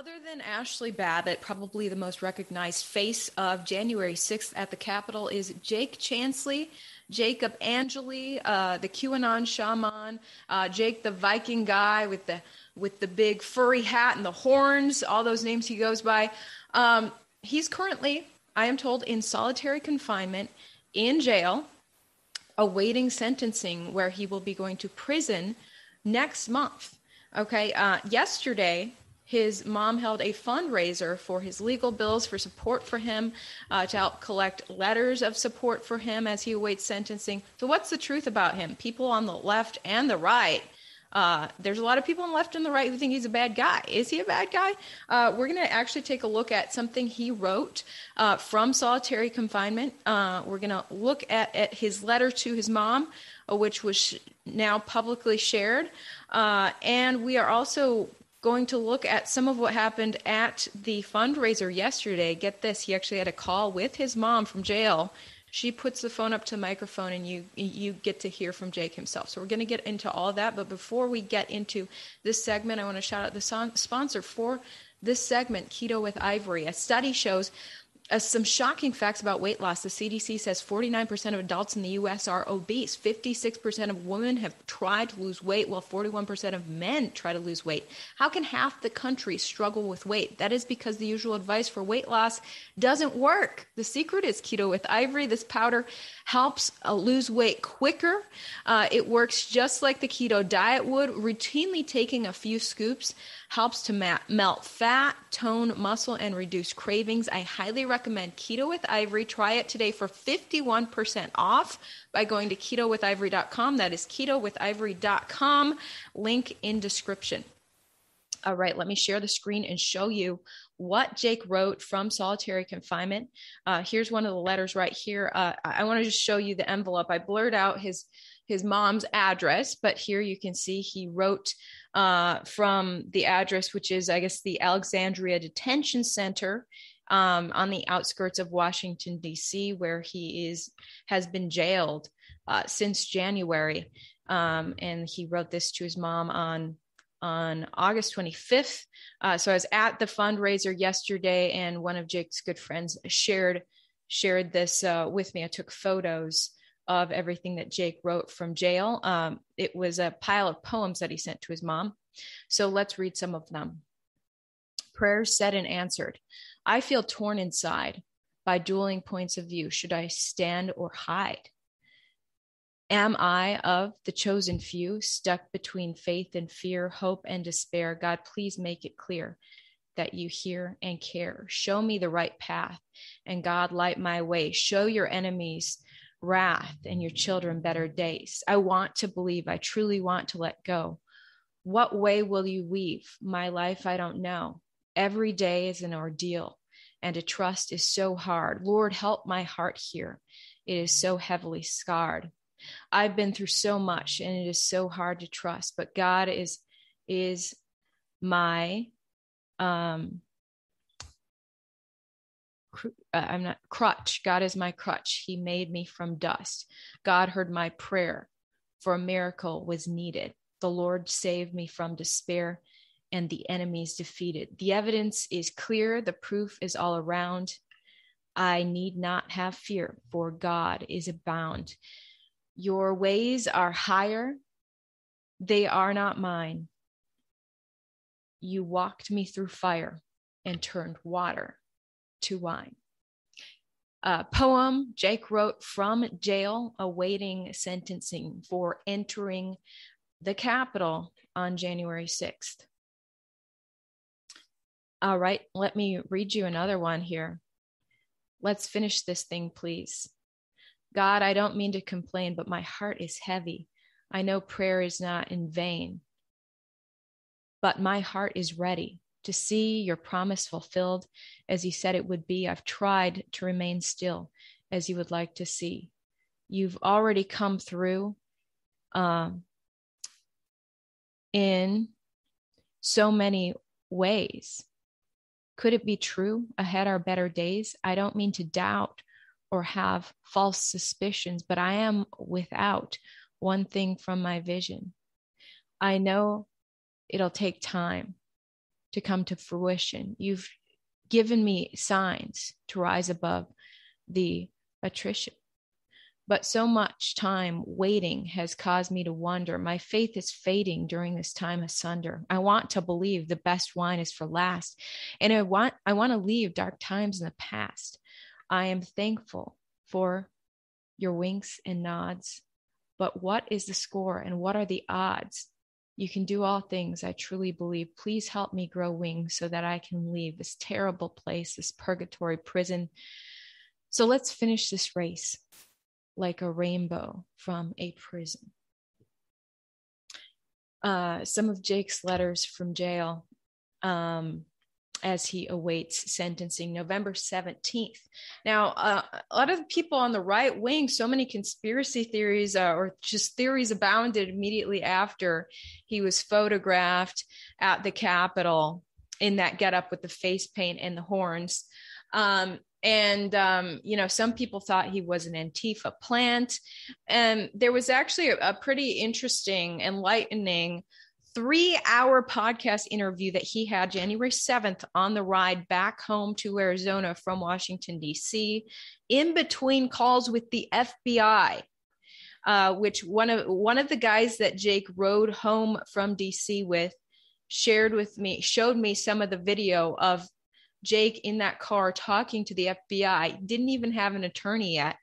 Other than Ashli Babbitt, probably the most recognized face of January 6th at the Capitol is Jake Chansley, Jacob Angeli, uh, the QAnon shaman, uh, Jake the Viking guy with the with the big furry hat and the horns, all those names he goes by. Um, he's currently, I am told, in solitary confinement in jail, awaiting sentencing, where he will be going to prison next month. Okay, uh, yesterday his mom held a fundraiser for his legal bills for support for him uh, to help collect letters of support for him as he awaits sentencing. So, what's the truth about him? People on the left and the right. Uh, there's a lot of people on the left and the right who think he's a bad guy. Is he a bad guy? Uh, we're going to actually take a look at something he wrote uh, from solitary confinement. Uh, we're going to look at, at his letter to his mom, uh, which was now publicly shared. And we are also going to look at some of what happened at the fundraiser yesterday. Get this, he actually had a call with his mom from jail. She puts the phone up to the microphone and you you get to hear from Jake himself. So we're going to get into all that, but before we get into this segment, I want to shout out the son- sponsor for this segment, Keto with Ivory. A study shows uh, some shocking facts about weight loss. The CDC says 49% of adults in the U.S. are obese. 56% of women have tried to lose weight, while 41% of men try to lose weight. How can half the country struggle with weight? That is because the usual advice for weight loss doesn't work. The secret is keto with ivory. This powder helps uh, lose weight quicker. Uh, it works just like the keto diet would. Routinely taking a few scoops helps to ma- melt fat, tone muscle, and reduce cravings. I highly recommend Keto with Ivory. Try it today for 51% off by going to ketowithivory.com. That is ketowithivory.com. Link in description. All right, let me share the screen and show you what Jake wrote from solitary confinement. Uh, here's one of the letters right here. Uh, I want to just show you the envelope. I blurred out his his mom's address, but here you can see he wrote uh, from the address, which is, I guess, the Alexandria Detention Center um, on the outskirts of Washington D.C., where he is has been jailed uh, since January. Um, and he wrote this to his mom on on August 25th. Uh, so I was at the fundraiser yesterday, and one of Jake's good friends shared shared this uh, with me. I took photos of everything that Jake wrote from jail. Um, it was a pile of poems that he sent to his mom. So let's read some of them. Prayers said and answered. I feel torn inside by dueling points of view. Should I stand or hide? Am I of the chosen few, stuck between faith and fear, hope and despair? God, please make it clear that you hear and care. Show me the right path, and God, light my way. Show your enemies wrath and your children better days. I want to believe. I truly want to let go. What way will you weave? My life, I don't know. Every day is an ordeal, and to trust is so hard. Lord, help my heart here. It is so heavily scarred. I've been through so much, and it is so hard to trust, but God is is my um uh, I'm not crutch. God is my crutch. He made me from dust. God heard my prayer, for a miracle was needed. The Lord saved me from despair and the enemies defeated. The evidence is clear, the proof is all around. I need not have fear, for God is abound. Your ways are higher, they are not mine. You walked me through fire and turned water to wine. A poem Jake wrote from jail awaiting sentencing for entering the Capitol on January 6th. All right, let me read you another one here. Let's finish this thing, please. God, I don't mean to complain, but my heart is heavy. I know prayer is not in vain, but my heart is ready to see your promise fulfilled as you said it would be. I've tried to remain still as you would like to see. You've already come through um, in so many ways. Could it be true ahead are better days? I don't mean to doubt or have false suspicions, but I am without one thing from my vision. I know it'll take time to come to fruition. You've given me signs to rise above the attrition. But so much time waiting has caused me to wonder. My faith is fading during this time asunder. I want to believe the best wine is for last, and I want I want to leave dark times in the past. I am thankful for your winks and nods. But what is the score and what are the odds? You can do all things, I truly believe. Please help me grow wings so that I can leave this terrible place, this purgatory prison. So let's finish this race like a rainbow from a prison. Uh, some of Jake's letters from jail um, as he awaits sentencing November 17th. Now, uh, a lot of people on the right wing, so many conspiracy theories uh, or just theories abounded immediately after he was photographed at the Capitol in that getup with the face paint and the horns. Um, and um, you know some people thought he was an antifa plant and there was actually a, a pretty interesting enlightening three hour podcast interview that he had January 7th on the ride back home to Arizona from Washington, D.C., in between calls with the FBI. Uh, which one of one of the guys that Jake rode home from DC with shared with me, showed me some of the video of Jake in that car talking to the FBI, didn't even have an attorney yet,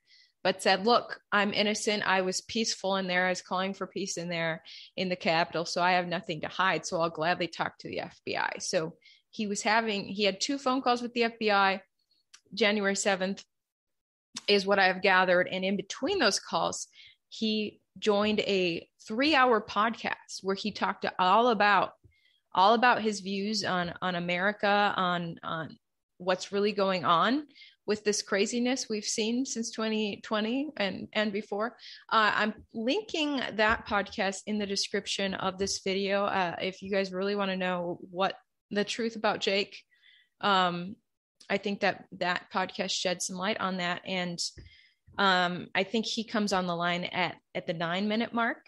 but said, Look, I'm innocent. I was peaceful in there. I was calling for peace in there in the Capitol. So I have nothing to hide. So I'll gladly talk to the FBI. So he was having, he had two phone calls with the FBI January 7th, is what I have gathered. And in between those calls, he joined a three hour podcast where he talked all about all about his views on on America, on on what's really going on with this craziness we've seen since 2020 and and before. Uh, I'm linking that podcast in the description of this video. Uh, if you guys really want to know what the truth about Jake, um, I think that that podcast shed some light on that, and um, I think he comes on the line at at the nine minute mark.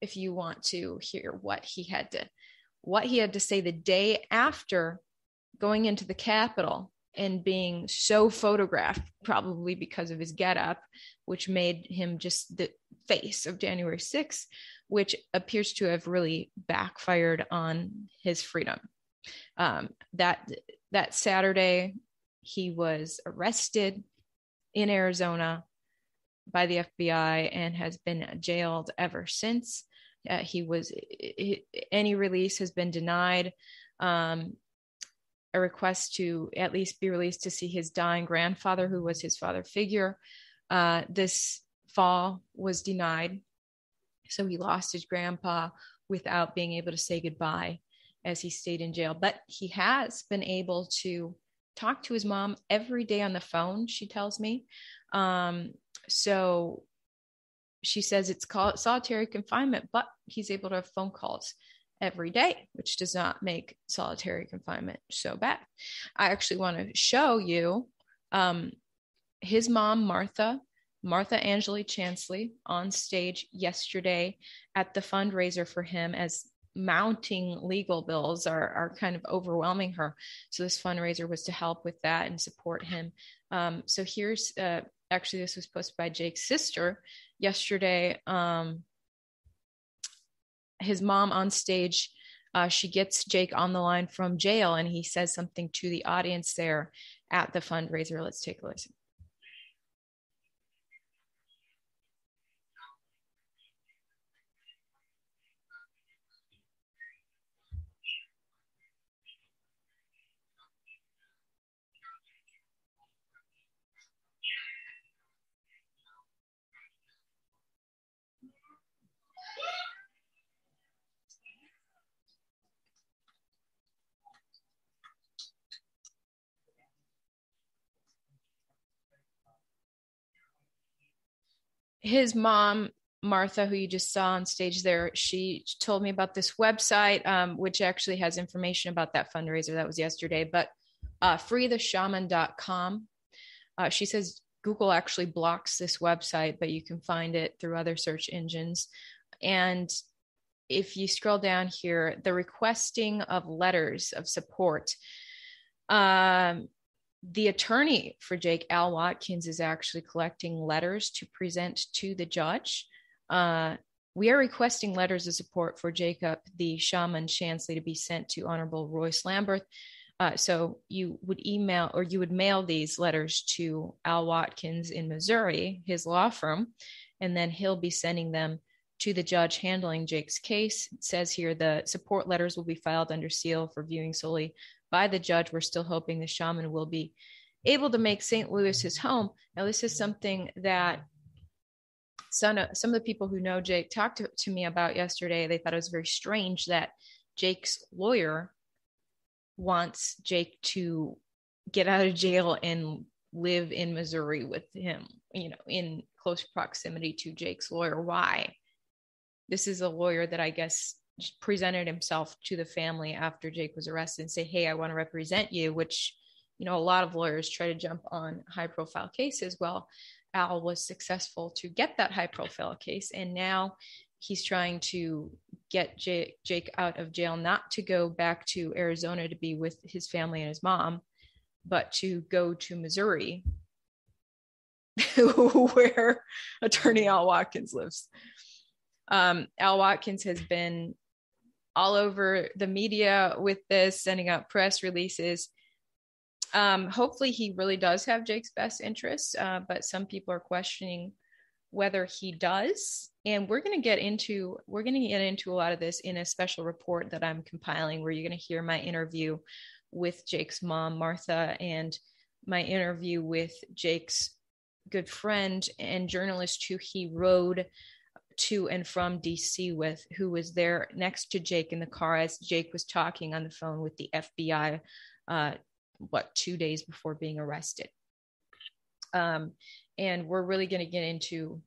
If you want to hear what he had to what he had to say the day after going into the Capitol and being so photographed, probably because of his getup, which made him just the face of January 6th, which appears to have really backfired on his freedom. Um, that that Saturday, he was arrested in Arizona by the FBI and has been jailed ever since. Uh, he was he, any release has been denied. Um, a request to at least be released to see his dying grandfather, who was his father figure. Uh, this fall was denied, so he lost his grandpa without being able to say goodbye as he stayed in jail. But he has been able to talk to his mom every day on the phone. She tells me. Um, so she says it's called solitary confinement, but he's able to have phone calls every day, which does not make solitary confinement so bad. I actually want to show you um, his mom, Martha, Martha Angeli Chansley, on stage yesterday at the fundraiser for him as mounting legal bills are, are kind of overwhelming her. So this fundraiser was to help with that and support him. Um, so here's uh, actually this was posted by Jake's sister yesterday. Um, his mom on stage, uh, she gets Jake on the line from jail, and he says something to the audience there at the fundraiser. Let's take a listen. His mom Martha, who you just saw on stage there, she told me about this website, um, which actually has information about that fundraiser that was yesterday, but uh, freetheshaman.com. Uh, she says Google actually blocks this website, but you can find it through other search engines. And if you scroll down here, the requesting of letters of support. Um, the attorney for Jake Al Watkins is actually collecting letters to present to the judge. Uh, we are requesting letters of support for Jacob, the shaman Chansley, to be sent to Honorable Royce Lamberth. Uh, so you would email or you would mail these letters to Al Watkins in Missouri, his law firm, and then he'll be sending them to the judge handling Jake's case. It says here the support letters will be filed under seal for viewing solely by the judge. We're still hoping the shaman will be able to make St. Louis his home. Now, this is something that some, some of the people who know Jake talked to, to me about yesterday. They thought it was very strange that Jake's lawyer wants Jake to get out of jail and live in Missouri with him, you know, in close proximity to Jake's lawyer. Why? This is a lawyer that I guess presented himself to the family after Jake was arrested and say, Hey, I want to represent you, which, you know, a lot of lawyers try to jump on high profile cases. Well, Al was successful to get that high profile case. And now he's trying to get Jake, Jake out of jail, not to go back to Arizona to be with his family and his mom, but to go to Missouri, where attorney Al Watkins lives. Um, Al Watkins has been all over the media with this, sending out press releases. Um, hopefully, he really does have Jake's best interests, uh, but some people are questioning whether he does. And we're going to get into we're going to get into a lot of this in a special report that I'm compiling, where you're going to hear my interview with Jake's mom, Martha, and my interview with Jake's good friend and journalist who he rode to and from DC with, who was there next to Jake in the car as Jake was talking on the phone with the FBI, uh, what, two days before being arrested. Um, and we're really going to get into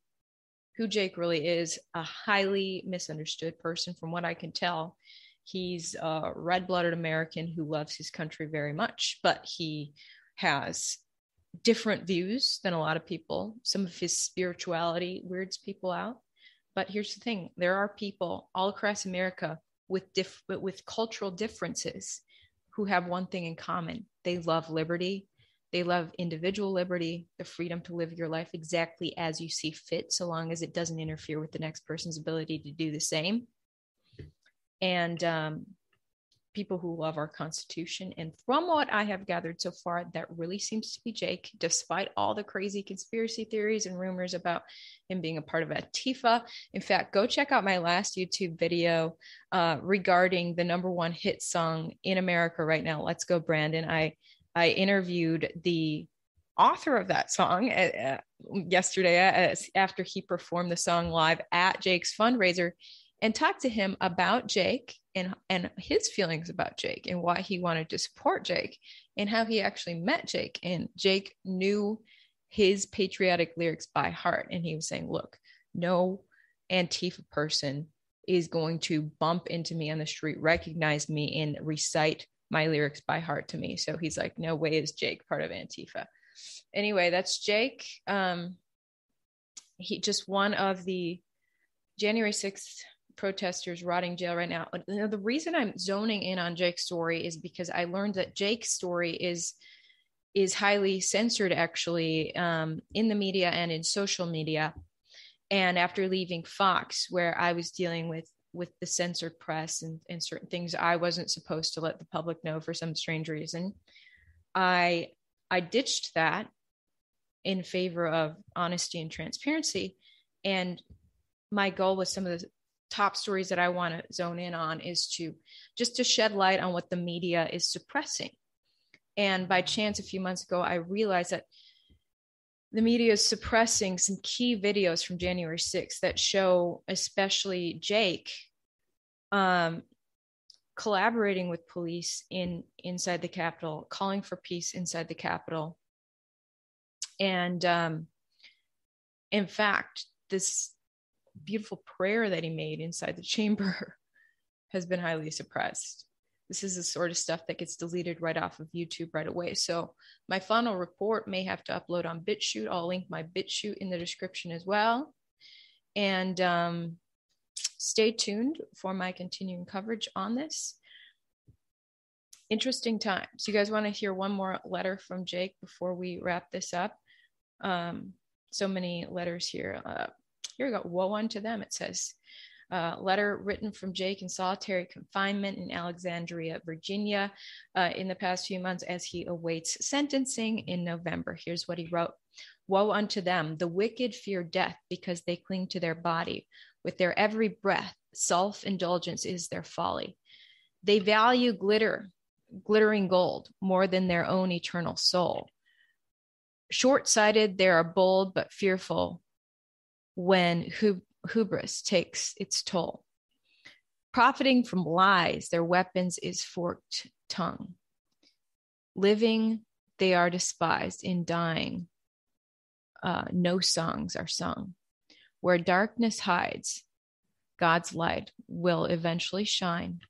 who Jake really is a highly misunderstood person, from what I can tell. He's a red blooded American who loves his country very much, but he has different views than a lot of people. Some of his spirituality weirds people out. But here's the thing there are people all across America with, diff- with cultural differences who have one thing in common they love liberty. They love individual liberty, the freedom to live your life exactly as you see fit, so long as it doesn't interfere with the next person's ability to do the same. And um, people who love our Constitution. And from what I have gathered so far, that really seems to be Jake, despite all the crazy conspiracy theories and rumors about him being a part of Antifa. In fact, go check out my last YouTube video uh, regarding the number one hit song in America right now, Let's Go Brandon. I, I interviewed the author of that song uh, uh yesterday uh, after he performed the song live at Jake's fundraiser and talked to him about Jake and and his feelings about Jake and why he wanted to support Jake and how he actually met Jake. And Jake knew his patriotic lyrics by heart. And he was saying look no antifa person is going to bump into me on the street recognize me and recite my lyrics by heart to me. So he's like no way is Jake part of antifa. Anyway that's Jake. Um he just one of the January 6th protesters rotting jail right now. The reason I'm zoning in on Jake's story is because I learned that Jake's story is is highly censored actually um, in the media and in social media. And after leaving Fox, where I was dealing with with the censored press and, and certain things I wasn't supposed to let the public know for some strange reason, I I ditched that in favor of honesty and transparency. And my goal with some of the top stories that I want to zone in on is to just to shed light on what the media is suppressing. And by chance, a few months ago, I realized that the media is suppressing some key videos from January 6th that show, especially Jake, um, collaborating with police in inside the Capitol, calling for peace inside the Capitol. And um, in fact, this beautiful prayer that he made inside the chamber has been highly suppressed. This is the sort of stuff that gets deleted right off of YouTube right away. So my final report may have to upload on BitChute. I'll link my BitChute in the description as well. And um, stay tuned for my continuing coverage on this. Interesting times. You guys want to hear one more letter from Jake before we wrap this up? Um, so many letters here. Uh, here we go. Woe unto them, it says. Uh, letter written from Jake in solitary confinement in Alexandria, Virginia, uh, in the past few months as he awaits sentencing in November. Here's what he wrote Woe unto them! The wicked fear death because they cling to their body. With their every breath, self indulgence is their folly. They value glitter, glittering gold, more than their own eternal soul. Short sighted, they are bold but fearful when hubris takes its toll. Profiting from lies, their weapons is forked tongue. Living, they are despised. In dying, uh, no songs are sung. Where darkness hides, God's light will eventually shine.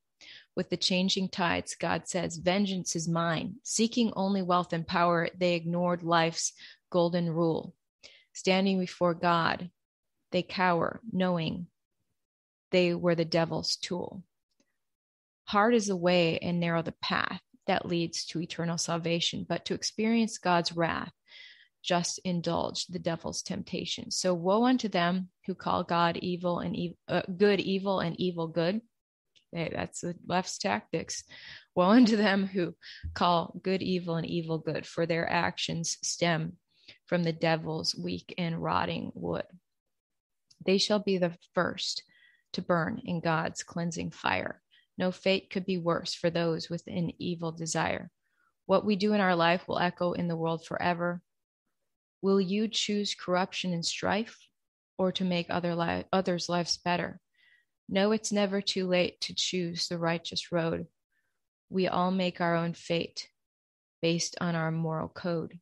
With the changing tides, God says, Vengeance is mine. Seeking only wealth and power, they ignored life's golden rule. Standing before God, they cower, knowing they were the devil's tool. Hard is the way and narrow the path that leads to eternal salvation, but to experience God's wrath just indulge the devil's temptation. So woe unto them who call God evil and uh, good evil and evil good. Hey, that's the left's tactics. Woe unto them who call good evil and evil good, for their actions stem from the devil's weak and rotting wood. They shall be the first to burn in God's cleansing fire. No fate could be worse for those with an evil desire. What we do in our life will echo in the world forever. Will you choose corruption and strife or to make other li- others' lives better? No, it's never too late to choose the righteous road. We all make our own fate based on our moral code.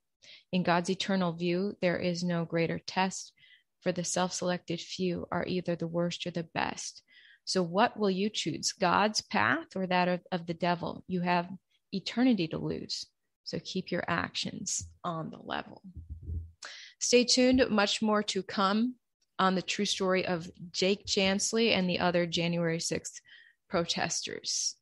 In God's eternal view, there is no greater test, for the self selected few are either the worst or the best. So, what will you choose, God's path or that of, of the devil? You have eternity to lose. So, keep your actions on the level. Stay tuned, much more to come on the true story of Jake Chansley and the other January 6th protesters.